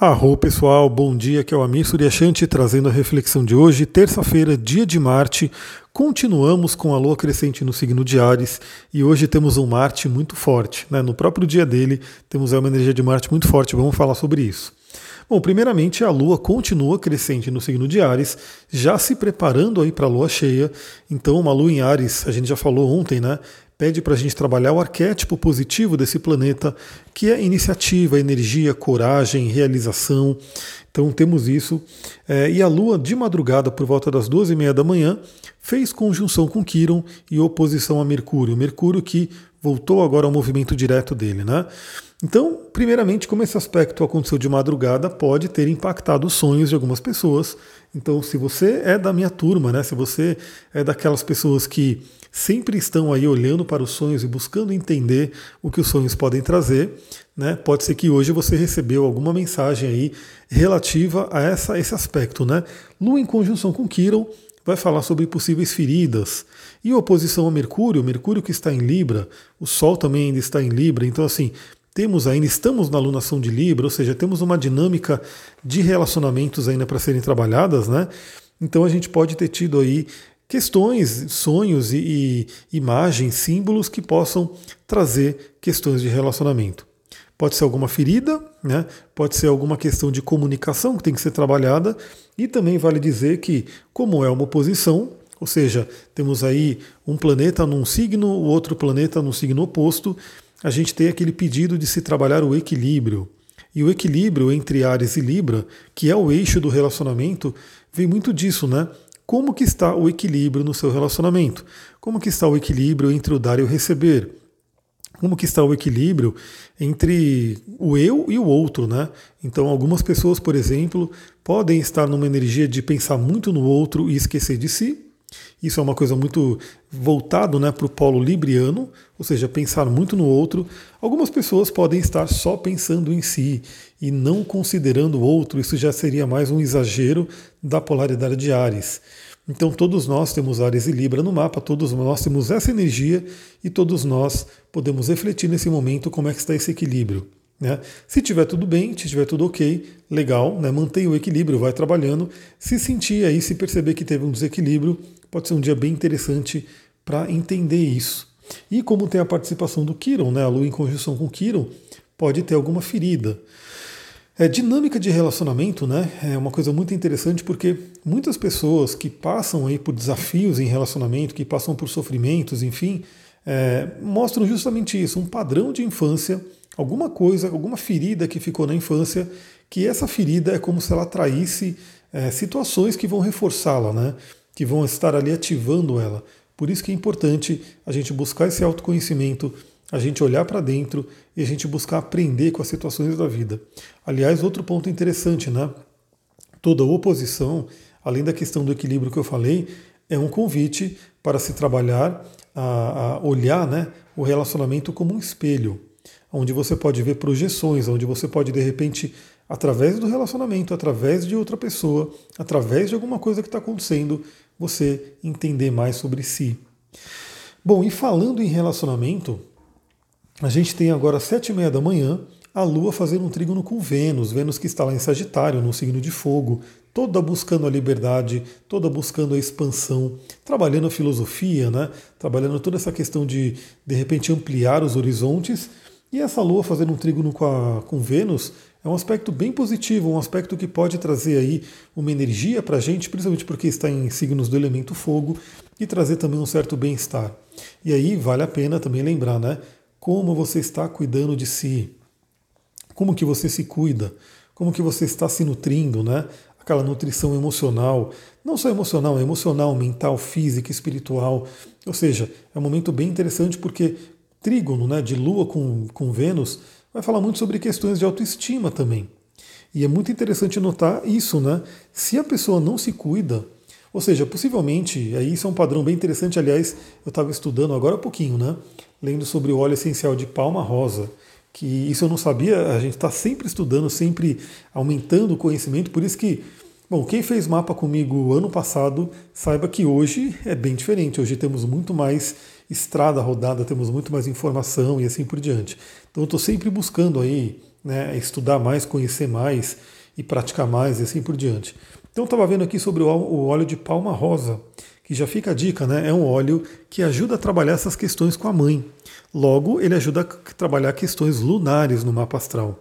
Arro pessoal, bom dia, que é o Amir Suryashanti trazendo a reflexão de hoje, terça-feira, dia de Marte. Continuamos com a lua crescente no signo de Ares e hoje temos um Marte muito forte. Né? No próprio dia dele temos uma energia de Marte muito forte, vamos falar sobre isso. Bom, primeiramente a Lua continua crescente no signo de Ares, já se preparando aí para a Lua cheia. Então, uma Lua em Ares, a gente já falou ontem, né? Pede para a gente trabalhar o arquétipo positivo desse planeta, que é iniciativa, energia, coragem, realização. Então temos isso. É, e a Lua, de madrugada, por volta das duas e meia da manhã, fez conjunção com Quiron e oposição a Mercúrio. Mercúrio que voltou agora ao movimento direto dele, né? Então, primeiramente, como esse aspecto aconteceu de madrugada, pode ter impactado os sonhos de algumas pessoas. Então, se você é da minha turma, né? Se você é daquelas pessoas que sempre estão aí olhando para os sonhos e buscando entender o que os sonhos podem trazer, né? Pode ser que hoje você recebeu alguma mensagem aí relativa a essa, esse aspecto, né? Lua em conjunção com Quiron vai falar sobre possíveis feridas. E oposição a Mercúrio, Mercúrio que está em Libra, o Sol também ainda está em Libra, então assim, temos ainda, estamos na alunação de Libra, ou seja, temos uma dinâmica de relacionamentos ainda para serem trabalhadas, né? Então a gente pode ter tido aí questões, sonhos e, e imagens, símbolos que possam trazer questões de relacionamento. Pode ser alguma ferida, né? pode ser alguma questão de comunicação que tem que ser trabalhada, e também vale dizer que, como é uma oposição, ou seja, temos aí um planeta num signo, o outro planeta num signo oposto, a gente tem aquele pedido de se trabalhar o equilíbrio. E o equilíbrio entre Ares e Libra, que é o eixo do relacionamento, vem muito disso, né? Como que está o equilíbrio no seu relacionamento? Como que está o equilíbrio entre o dar e o receber? Como que está o equilíbrio entre o eu e o outro, né? Então, algumas pessoas, por exemplo, podem estar numa energia de pensar muito no outro e esquecer de si, isso é uma coisa muito voltado né, para o polo libriano, ou seja, pensar muito no outro. Algumas pessoas podem estar só pensando em si e não considerando o outro. Isso já seria mais um exagero da polaridade de Ares. Então todos nós temos Ares e Libra no mapa, todos nós temos essa energia e todos nós podemos refletir nesse momento como é que está esse equilíbrio. Né? Se tiver tudo bem, se tiver tudo ok, legal, né? mantenha o equilíbrio, vai trabalhando. Se sentir aí, se perceber que teve um desequilíbrio, pode ser um dia bem interessante para entender isso. E como tem a participação do Kiron, né? a Lua em conjunção com Kiron, pode ter alguma ferida. É, dinâmica de relacionamento né, é uma coisa muito interessante porque muitas pessoas que passam aí por desafios em relacionamento, que passam por sofrimentos, enfim, é, mostram justamente isso, um padrão de infância alguma coisa, alguma ferida que ficou na infância, que essa ferida é como se ela atraísse é, situações que vão reforçá-la, né? que vão estar ali ativando ela. Por isso que é importante a gente buscar esse autoconhecimento, a gente olhar para dentro e a gente buscar aprender com as situações da vida. Aliás, outro ponto interessante, né? Toda oposição, além da questão do equilíbrio que eu falei, é um convite para se trabalhar, a, a olhar né, o relacionamento como um espelho onde você pode ver projeções, onde você pode, de repente, através do relacionamento, através de outra pessoa, através de alguma coisa que está acontecendo, você entender mais sobre si. Bom, e falando em relacionamento, a gente tem agora às sete e meia da manhã a Lua fazendo um trígono com Vênus, Vênus que está lá em Sagitário, no signo de fogo, toda buscando a liberdade, toda buscando a expansão, trabalhando a filosofia, né? trabalhando toda essa questão de, de repente, ampliar os horizontes, e essa Lua fazendo um trígono com, a, com Vênus é um aspecto bem positivo, um aspecto que pode trazer aí uma energia para a gente, principalmente porque está em signos do elemento fogo, e trazer também um certo bem-estar. E aí vale a pena também lembrar, né? Como você está cuidando de si, como que você se cuida, como que você está se nutrindo, né? Aquela nutrição emocional, não só emocional, é emocional, mental, física, espiritual. Ou seja, é um momento bem interessante porque trígono né, de Lua com, com Vênus vai falar muito sobre questões de autoestima também. E é muito interessante notar isso, né? Se a pessoa não se cuida, ou seja, possivelmente, aí isso é um padrão bem interessante, aliás, eu estava estudando agora há pouquinho, né? Lendo sobre o óleo essencial de palma rosa, que isso eu não sabia, a gente está sempre estudando, sempre aumentando o conhecimento, por isso que, bom, quem fez mapa comigo ano passado, saiba que hoje é bem diferente, hoje temos muito mais estrada rodada, temos muito mais informação e assim por diante. Então eu estou sempre buscando aí né, estudar mais, conhecer mais e praticar mais e assim por diante. Então estava vendo aqui sobre o óleo de palma rosa, que já fica a dica, né? É um óleo que ajuda a trabalhar essas questões com a mãe. Logo, ele ajuda a trabalhar questões lunares no mapa astral.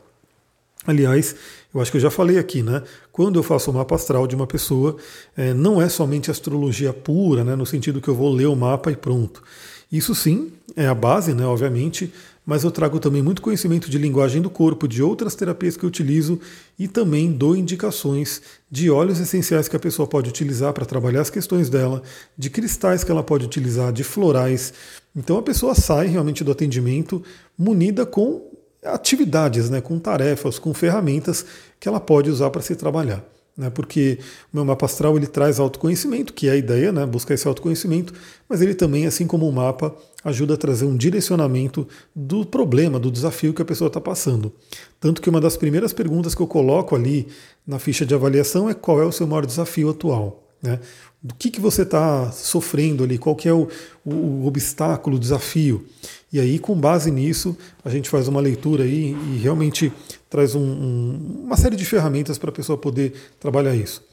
Aliás, eu acho que eu já falei aqui, né? Quando eu faço o mapa astral de uma pessoa, é, não é somente astrologia pura, né? No sentido que eu vou ler o mapa e pronto. Isso sim é a base, né? Obviamente, mas eu trago também muito conhecimento de linguagem do corpo, de outras terapias que eu utilizo e também dou indicações de óleos essenciais que a pessoa pode utilizar para trabalhar as questões dela, de cristais que ela pode utilizar, de florais. Então a pessoa sai realmente do atendimento munida com atividades, né, com tarefas, com ferramentas que ela pode usar para se trabalhar. Né, porque o meu mapa astral ele traz autoconhecimento, que é a ideia, né, buscar esse autoconhecimento, mas ele também, assim como o mapa, ajuda a trazer um direcionamento do problema, do desafio que a pessoa está passando. Tanto que uma das primeiras perguntas que eu coloco ali na ficha de avaliação é qual é o seu maior desafio atual. Né? Do que, que você está sofrendo ali, qual que é o, o, obstáculo, o desafio. E aí, com base nisso, a gente faz uma leitura aí e realmente traz um, um, uma série de ferramentas para a pessoa poder trabalhar isso.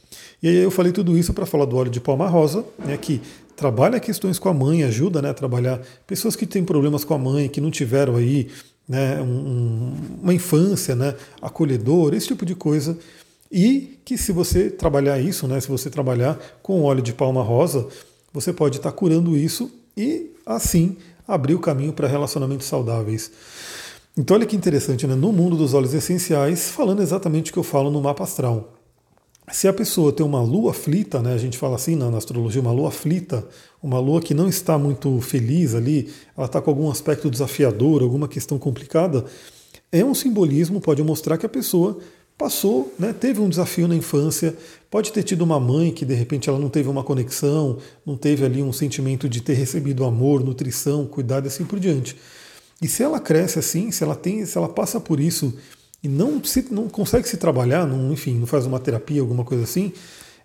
E aí eu falei tudo isso para falar do óleo de palma rosa, né, que trabalha questões com a mãe, ajuda né, a trabalhar pessoas que têm problemas com a mãe, que não tiveram aí né, um, uma infância né, acolhedora, esse tipo de coisa. E que se você trabalhar isso, né, se você trabalhar com óleo de palma rosa, você pode estar curando isso e assim abrir o caminho para relacionamentos saudáveis. Então olha que interessante, né? no mundo dos óleos essenciais, falando exatamente o que eu falo no mapa astral. Se a pessoa tem uma lua aflita, né, a gente fala assim na, astrologia, uma lua aflita, uma lua que não está muito feliz ali, ela está com algum aspecto desafiador, alguma questão complicada, é um simbolismo, pode mostrar que a pessoa passou, né, teve um desafio na infância, pode ter tido uma mãe que de repente ela não teve uma conexão, não teve ali um sentimento de ter recebido amor, nutrição, cuidado e assim por diante. E se ela cresce assim, se ela tem, se ela passa por isso e não, se, não consegue se trabalhar, não, enfim, não faz uma terapia, alguma coisa assim,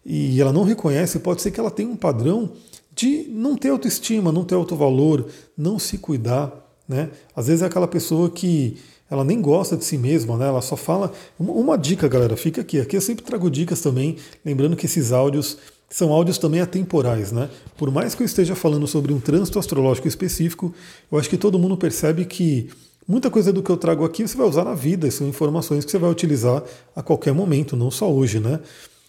e ela não reconhece, pode ser que ela tenha um padrão de não ter autoestima, não ter autovalor, não se cuidar. Né? Às vezes é aquela pessoa que ela nem gosta de si mesma, né? Ela só fala. Uma, dica, galera, fica aqui. Aqui eu sempre trago dicas também, lembrando que esses áudios são áudios também atemporais, né? Por mais que eu esteja falando sobre um trânsito astrológico específico, eu acho que todo mundo percebe que muita coisa do que eu trago aqui você vai usar na vida, são informações que você vai utilizar a qualquer momento, não só hoje, né?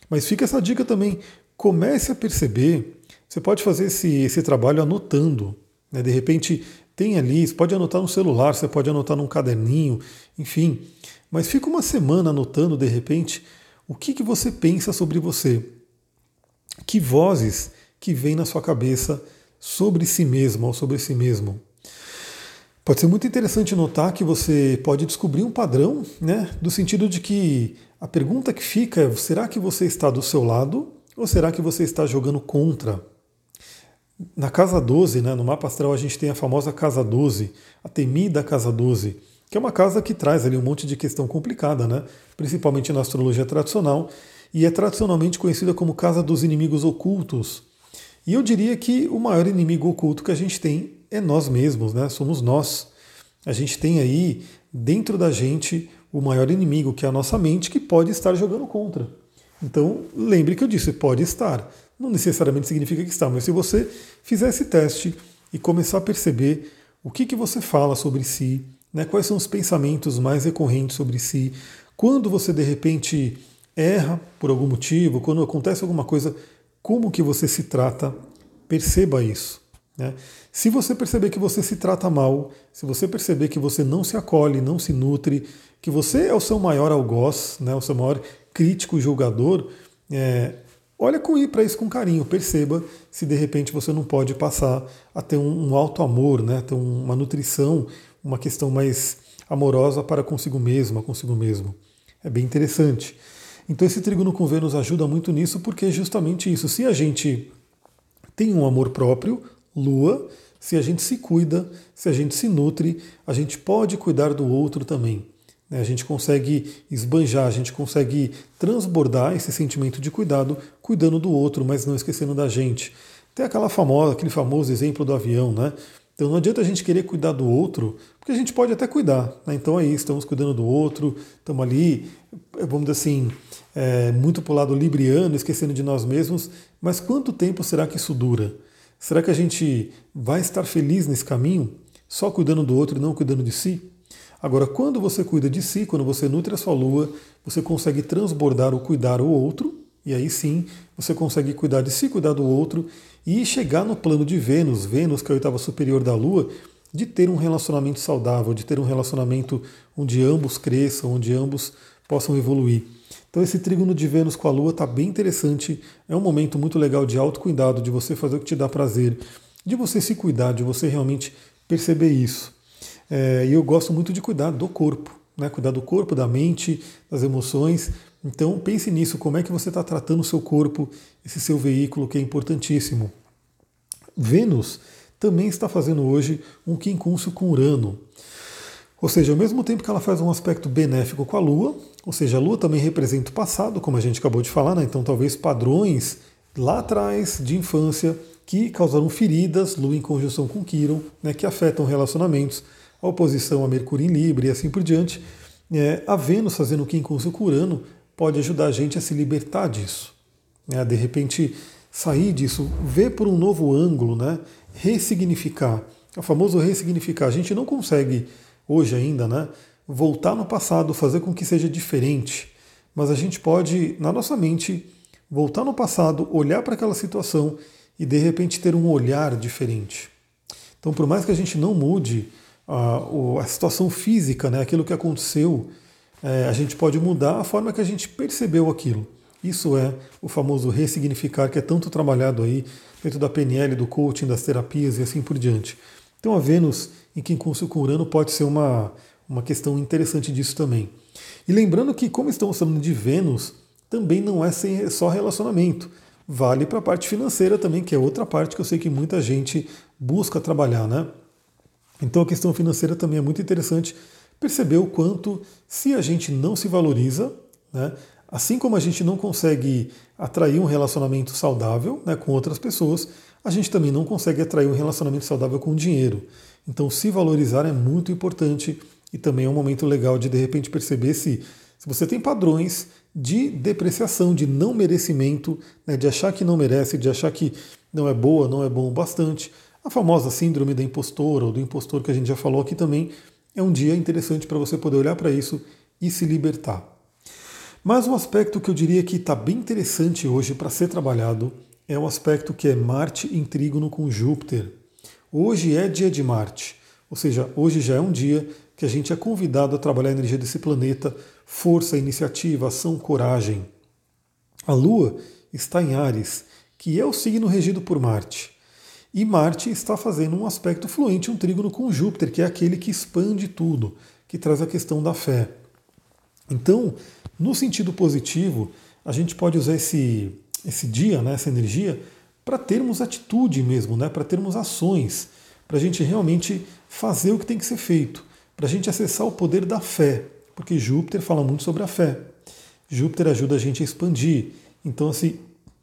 Mas fica essa dica também. Comece a perceber. Você pode fazer esse, esse trabalho anotando. Né? De repente, tem ali, você pode anotar no celular, você pode anotar num caderninho, enfim. Mas fica uma semana anotando de repente o que, que você pensa sobre você. Que vozes que vêm na sua cabeça sobre si mesmo ou sobre si mesmo. Pode ser muito interessante notar que você pode descobrir um padrão, né? Do sentido de que a pergunta que fica é: será que você está do seu lado ou será que você está jogando contra? Na casa 12, né, no mapa astral, a gente tem a famosa casa 12, a temida casa 12, que é uma casa que traz ali um monte de questão complicada, né, principalmente na astrologia tradicional, e é tradicionalmente conhecida como casa dos inimigos ocultos. E eu diria que o maior inimigo oculto que a gente tem é nós mesmos, né? Somos nós. A gente tem aí dentro da gente o maior inimigo, que é a nossa mente, que pode estar jogando contra. Então, lembre que eu disse, pode estar. Não necessariamente significa que está, mas se você fizer esse teste e começar a perceber o que, que você fala sobre si, né, quais são os pensamentos mais recorrentes sobre si, quando você de repente erra por algum motivo, quando acontece alguma coisa, como que você se trata, perceba isso. Né? Se você perceber que você se trata mal, se você perceber que você não se acolhe, não se nutre, que você é o seu maior algoz, né, o seu maior crítico e julgador, é, Olha para isso com carinho, perceba se de repente você não pode passar a ter um, um alto amor, né? ter uma nutrição, uma questão mais amorosa para consigo mesma, consigo mesmo. É bem interessante. Então esse trígono com Vênus ajuda muito nisso, porque é justamente isso. Se a gente tem um amor próprio, Lua, se a gente se cuida, se a gente se nutre, a gente pode cuidar do outro também. Né? A gente consegue esbanjar, a gente consegue transbordar esse sentimento de cuidado, cuidando do outro, mas não esquecendo da gente. Tem aquela famosa, aquele famoso exemplo do avião, né? Então não adianta a gente querer cuidar do outro, porque a gente pode até cuidar. Né? Então aí estamos cuidando do outro, estamos ali, vamos dizer assim, é, muito para o lado libriano, esquecendo de nós mesmos. Mas quanto tempo será que isso dura? Será que a gente vai estar feliz nesse caminho, só cuidando do outro e não cuidando de si? Agora, quando você cuida de si, quando você nutre a sua lua, você consegue transbordar o cuidar o outro, e aí sim você consegue cuidar de si, cuidar do outro e chegar no plano de Vênus, Vênus que é a oitava superior da Lua, de ter um relacionamento saudável, de ter um relacionamento onde ambos cresçam, onde ambos possam evoluir. Então esse trígono de Vênus com a Lua está bem interessante, é um momento muito legal de autocuidado, de você fazer o que te dá prazer, de você se cuidar, de você realmente perceber isso. É, e eu gosto muito de cuidar do corpo, né? cuidar do corpo, da mente, das emoções. Então pense nisso, como é que você está tratando o seu corpo, esse seu veículo que é importantíssimo. Vênus também está fazendo hoje um quincúncio com Urano. Ou seja, ao mesmo tempo que ela faz um aspecto benéfico com a Lua, ou seja, a Lua também representa o passado, como a gente acabou de falar, né? então talvez padrões lá atrás de infância que causaram feridas, Lua em conjunção com Quiron, né, que afetam relacionamentos, a oposição a Mercúrio em Libra e assim por diante. É, a Vênus fazendo o quincúncio com Urano pode ajudar a gente a se libertar disso. Né? De repente, sair disso, ver por um novo ângulo, né? ressignificar. O famoso ressignificar. A gente não consegue, hoje ainda, né? voltar no passado, fazer com que seja diferente. Mas a gente pode, na nossa mente, voltar no passado, olhar para aquela situação e de repente ter um olhar diferente. Então, por mais que a gente não mude a, a situação física, né, aquilo que aconteceu, é, a gente pode mudar a forma que a gente percebeu aquilo. Isso é o famoso ressignificar que é tanto trabalhado aí dentro da PNL, do coaching, das terapias e assim por diante. Então a Vênus em quincúncio com Urano pode ser uma, uma questão interessante disso também. E lembrando que, como estamos falando de Vênus, também não é só relacionamento. Vale para a parte financeira também, que é outra parte que eu sei que muita gente busca trabalhar, né? Então a questão financeira também é muito interessante perceber o quanto, se a gente não se valoriza, né, assim como a gente não consegue atrair um relacionamento saudável né, com outras pessoas, a gente também não consegue atrair um relacionamento saudável com o dinheiro. Então, se valorizar é muito importante e também é um momento legal de de repente perceber se, se você tem padrões de depreciação, de não merecimento, né, de achar que não merece, de achar que não é boa, não é bom o bastante. A famosa síndrome da impostora ou do impostor que a gente já falou aqui também é um dia interessante para você poder olhar para isso e se libertar. Mas um aspecto que eu diria que está bem interessante hoje para ser trabalhado é o aspecto que é Marte em trígono com Júpiter. Hoje é dia de Marte, ou seja, hoje já é um dia que a gente é convidado a trabalhar a energia desse planeta, força, iniciativa, ação, coragem. A Lua está em Ares, que é o signo regido por Marte. E Marte está fazendo um aspecto fluente, um trígono com Júpiter, que é aquele que expande tudo, que traz a questão da fé. Então, no sentido positivo, a gente pode usar esse, esse dia, né, essa energia, para termos atitude mesmo, né, para termos ações, para a gente realmente fazer o que tem que ser feito, para a gente acessar o poder da fé, porque Júpiter fala muito sobre a fé. Júpiter ajuda a gente a expandir. Então, assim,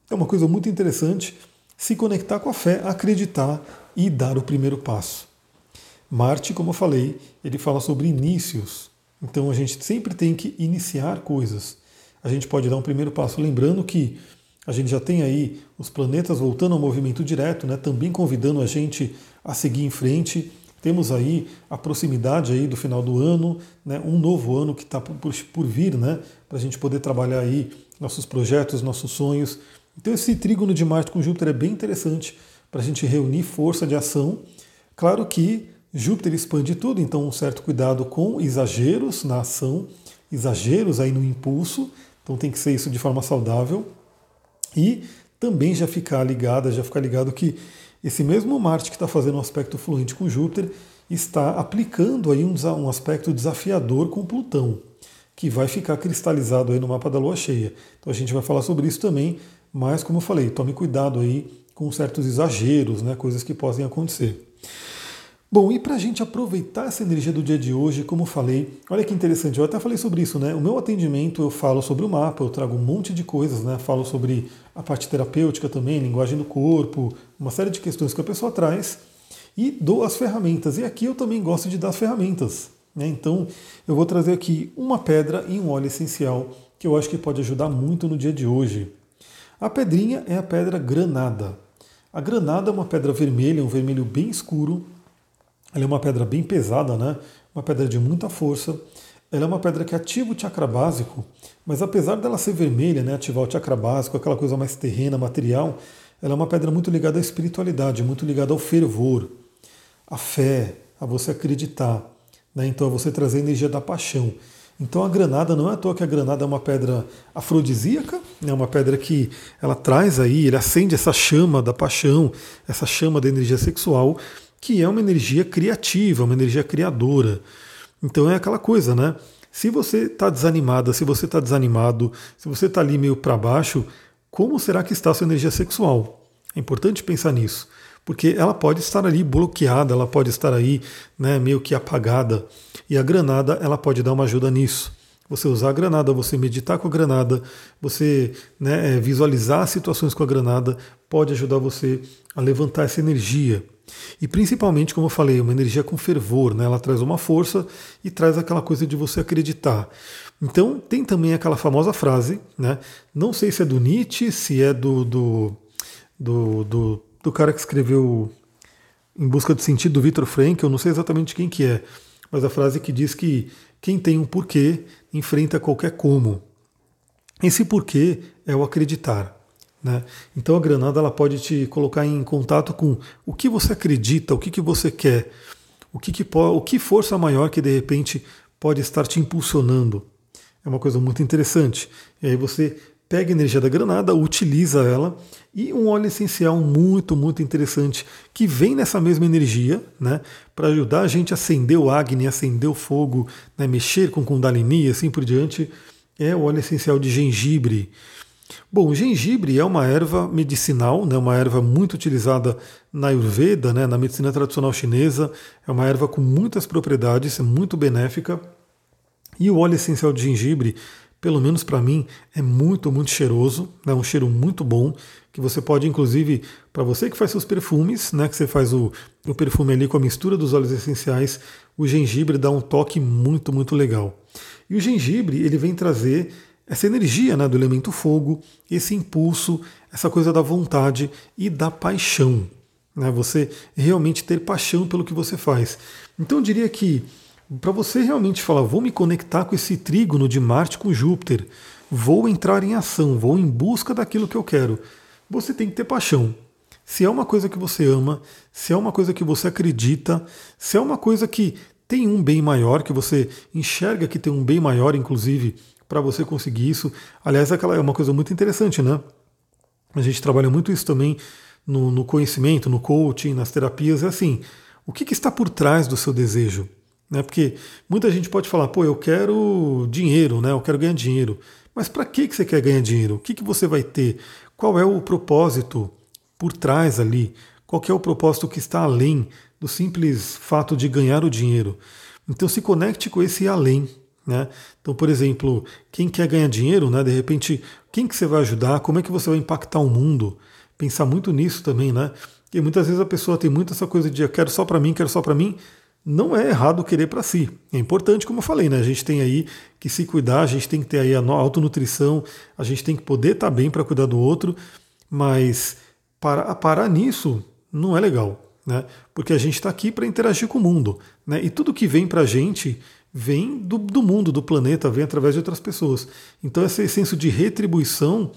é uma coisa muito interessante se conectar com a fé, acreditar e dar o primeiro passo. Marte, como eu falei, ele fala sobre inícios. Então a gente sempre tem que iniciar coisas. A gente pode dar um primeiro passo, lembrando que a gente já tem aí os planetas voltando ao movimento direto, né, também convidando a gente a seguir em frente. Temos aí a proximidade aí do final do ano, né, um novo ano que está por, por, vir, né, para a gente poder trabalhar aí nossos projetos, nossos sonhos. Então esse trígono de Marte com Júpiter é bem interessante para a gente reunir força de ação. Claro que Júpiter expande tudo, então um certo cuidado com exageros na ação, exageros aí no impulso, então tem que ser isso de forma saudável. E também já ficar ligada, já ficar ligado que esse mesmo Marte que está fazendo um aspecto fluente com Júpiter está aplicando aí um, aspecto desafiador com Plutão, que vai ficar cristalizado aí no mapa da Lua cheia. Então a gente vai falar sobre isso também mas, como eu falei, tome cuidado aí com certos exageros, né, coisas que podem acontecer. Bom, e para a gente aproveitar essa energia do dia de hoje, como eu falei, olha que interessante, eu até falei sobre isso, né? O meu atendimento eu falo sobre o mapa, eu trago um monte de coisas, né? Falo sobre a parte terapêutica também, linguagem do corpo, uma série de questões que a pessoa traz. e dou as ferramentas. E aqui eu também gosto de dar as ferramentas. Né? Então eu vou trazer aqui uma pedra e um óleo essencial que eu acho que pode ajudar muito no dia de hoje. A pedrinha é a pedra granada. A granada é uma pedra vermelha, um vermelho bem escuro. Ela é uma pedra bem pesada, né? Uma pedra de muita força. Ela é uma pedra que ativa o chakra básico, mas apesar dela ser vermelha, né, ativar o chakra básico, aquela coisa mais terrena, material, ela é uma pedra muito ligada à espiritualidade, muito ligada ao fervor, à fé, a você acreditar. Né? Então, a você trazer a energia da paixão. Então, a granada não é à toa que a granada é uma pedra afrodisíaca, é né? uma pedra que ela traz aí, ele acende essa chama da paixão, essa chama da energia sexual, que é uma energia criativa, uma energia criadora. Então, é aquela coisa, né? Se você está desanimada, se você está desanimado, se você está ali meio para baixo, como será que está a sua energia sexual? É importante pensar nisso, porque ela pode estar ali bloqueada, ela pode estar aí né, meio que apagada, e a granada ela pode dar uma ajuda nisso. Você usar a granada, você meditar com a granada, você né, é, visualizar situações com a granada, pode ajudar você a levantar essa energia. E principalmente, como eu falei, uma energia com fervor, né? ela traz uma força e traz aquela coisa de você acreditar. Então, tem também aquela famosa frase, né? não sei se é do Nietzsche, se é do, do, do, do, do cara que escreveu Em Busca do Sentido, do Victor Frank, eu não sei exatamente quem que é, mas a frase que diz que quem tem um porquê enfrenta qualquer como. Esse porquê é o acreditar. Né? Então a granada ela pode te colocar em contato com o que você acredita, o que, que você quer, o que, que, o que força maior que de repente pode estar te impulsionando. É uma coisa muito interessante. E aí você pega a energia da granada, utiliza ela e um óleo essencial muito, muito interessante que vem nessa mesma energia, né, para ajudar a gente a acender o Agni, acender o fogo, né, mexer com Kundalini e assim por diante, é o óleo essencial de gengibre. Bom, o gengibre é uma erva medicinal, né, uma erva muito utilizada na Ayurveda, né, na medicina tradicional chinesa. É uma erva com muitas propriedades, é muito benéfica. E o óleo essencial de gengibre, pelo menos para mim, é muito, muito cheiroso, é né, um cheiro muito bom, que você pode, inclusive, para você que faz seus perfumes, né, que você faz o, o perfume ali com a mistura dos óleos essenciais, o gengibre dá um toque muito, muito legal. E o gengibre, ele vem trazer essa energia né, do elemento fogo, esse impulso, essa coisa da vontade e da paixão. Né, você realmente ter paixão pelo que você faz. Então eu diria que para você realmente falar, vou me conectar com esse trígono de Marte com Júpiter, vou entrar em ação, vou em busca daquilo que eu quero, você tem que ter paixão. Se é uma coisa que você ama, se é uma coisa que você acredita, se é uma coisa que tem um bem maior, que você enxerga que tem um bem maior, inclusive, para você conseguir isso. Aliás, aquela é uma coisa muito interessante, né? A gente trabalha muito isso também no, no conhecimento, no coaching, nas terapias. É assim: o que, que está por trás do seu desejo? Né? Porque muita gente pode falar, pô, eu quero dinheiro, né? Eu quero ganhar dinheiro. Mas para que, que você quer ganhar dinheiro? O que, que você vai ter? Qual é o propósito por trás ali? Qual é o propósito que está além do simples fato de ganhar o dinheiro? Então se conecte com esse além. Né? Então, por exemplo, quem quer ganhar dinheiro, né, de repente, quem que você vai ajudar, como é que você vai impactar o mundo? Pensar muito nisso também, né? Porque muitas vezes a pessoa tem muito essa coisa de eu quero só para mim, quero só para mim. Não é errado querer para si. É importante, como eu falei, né? A gente tem aí que se cuidar, a gente tem que ter aí a autonutrição, a gente tem que poder estar tá bem para cuidar do outro, mas para, parar nisso não é legal, né? Porque a gente está aqui para interagir com o mundo, né? E tudo que vem para a gente vem do, do mundo, do planeta, vem através de outras pessoas. Então esse senso de retribuição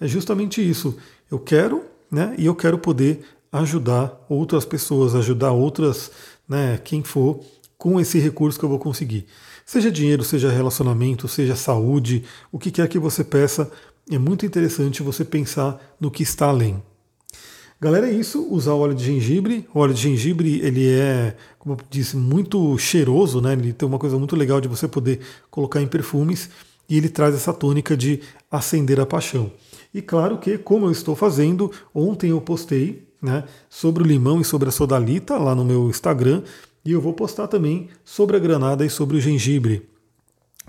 é justamente isso. Eu quero, né, e eu quero poder ajudar outras pessoas, ajudar outras, né, quem for, com esse recurso que eu vou conseguir. Seja dinheiro, seja relacionamento, seja saúde, o que quer que você peça, é muito interessante você pensar no que está além. Galera, é isso, usar óleo de gengibre. O óleo de gengibre, ele é, como eu disse, muito cheiroso, né? Ele tem uma coisa muito legal de você poder colocar em perfumes e ele traz essa tônica de acender a paixão. E claro que, como eu estou fazendo, ontem eu postei né, sobre o limão e sobre a sodalita lá no meu Instagram e eu vou postar também sobre a granada e sobre o gengibre.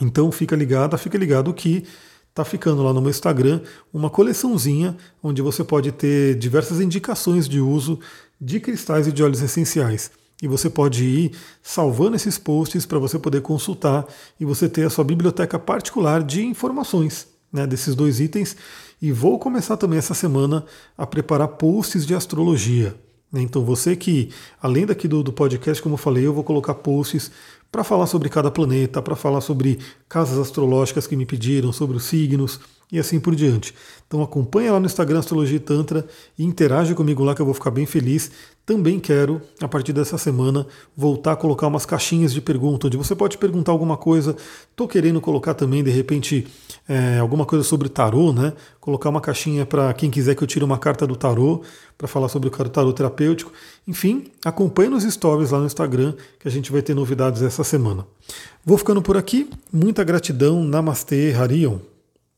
Então fica ligado, fica ligado que está ficando lá no meu Instagram uma coleçãozinha onde você pode ter diversas indicações de uso de cristais e de óleos essenciais. E você pode ir salvando esses posts para você poder consultar e você ter a sua biblioteca particular de informações né, desses dois itens. E vou começar também essa semana a preparar posts de astrologia. Né. Então você que, além daqui do, do podcast, como eu falei, eu vou colocar posts para falar sobre cada planeta, para falar sobre casas astrológicas que me pediram, sobre os signos e assim por diante. Então acompanha lá no Instagram Astrologia e Tantra e interage comigo lá que eu vou ficar bem feliz. Também quero, a partir dessa semana, voltar a colocar umas caixinhas de pergunta, onde você pode perguntar alguma coisa. Estou querendo colocar também, de repente, é, alguma coisa sobre tarô, né? Colocar uma caixinha para quem quiser que eu tire uma carta do tarô, para falar sobre o tarô terapêutico. Enfim, acompanhe nos stories lá no Instagram, que a gente vai ter novidades essa semana. Vou ficando por aqui. Muita gratidão. Namastê, Harion.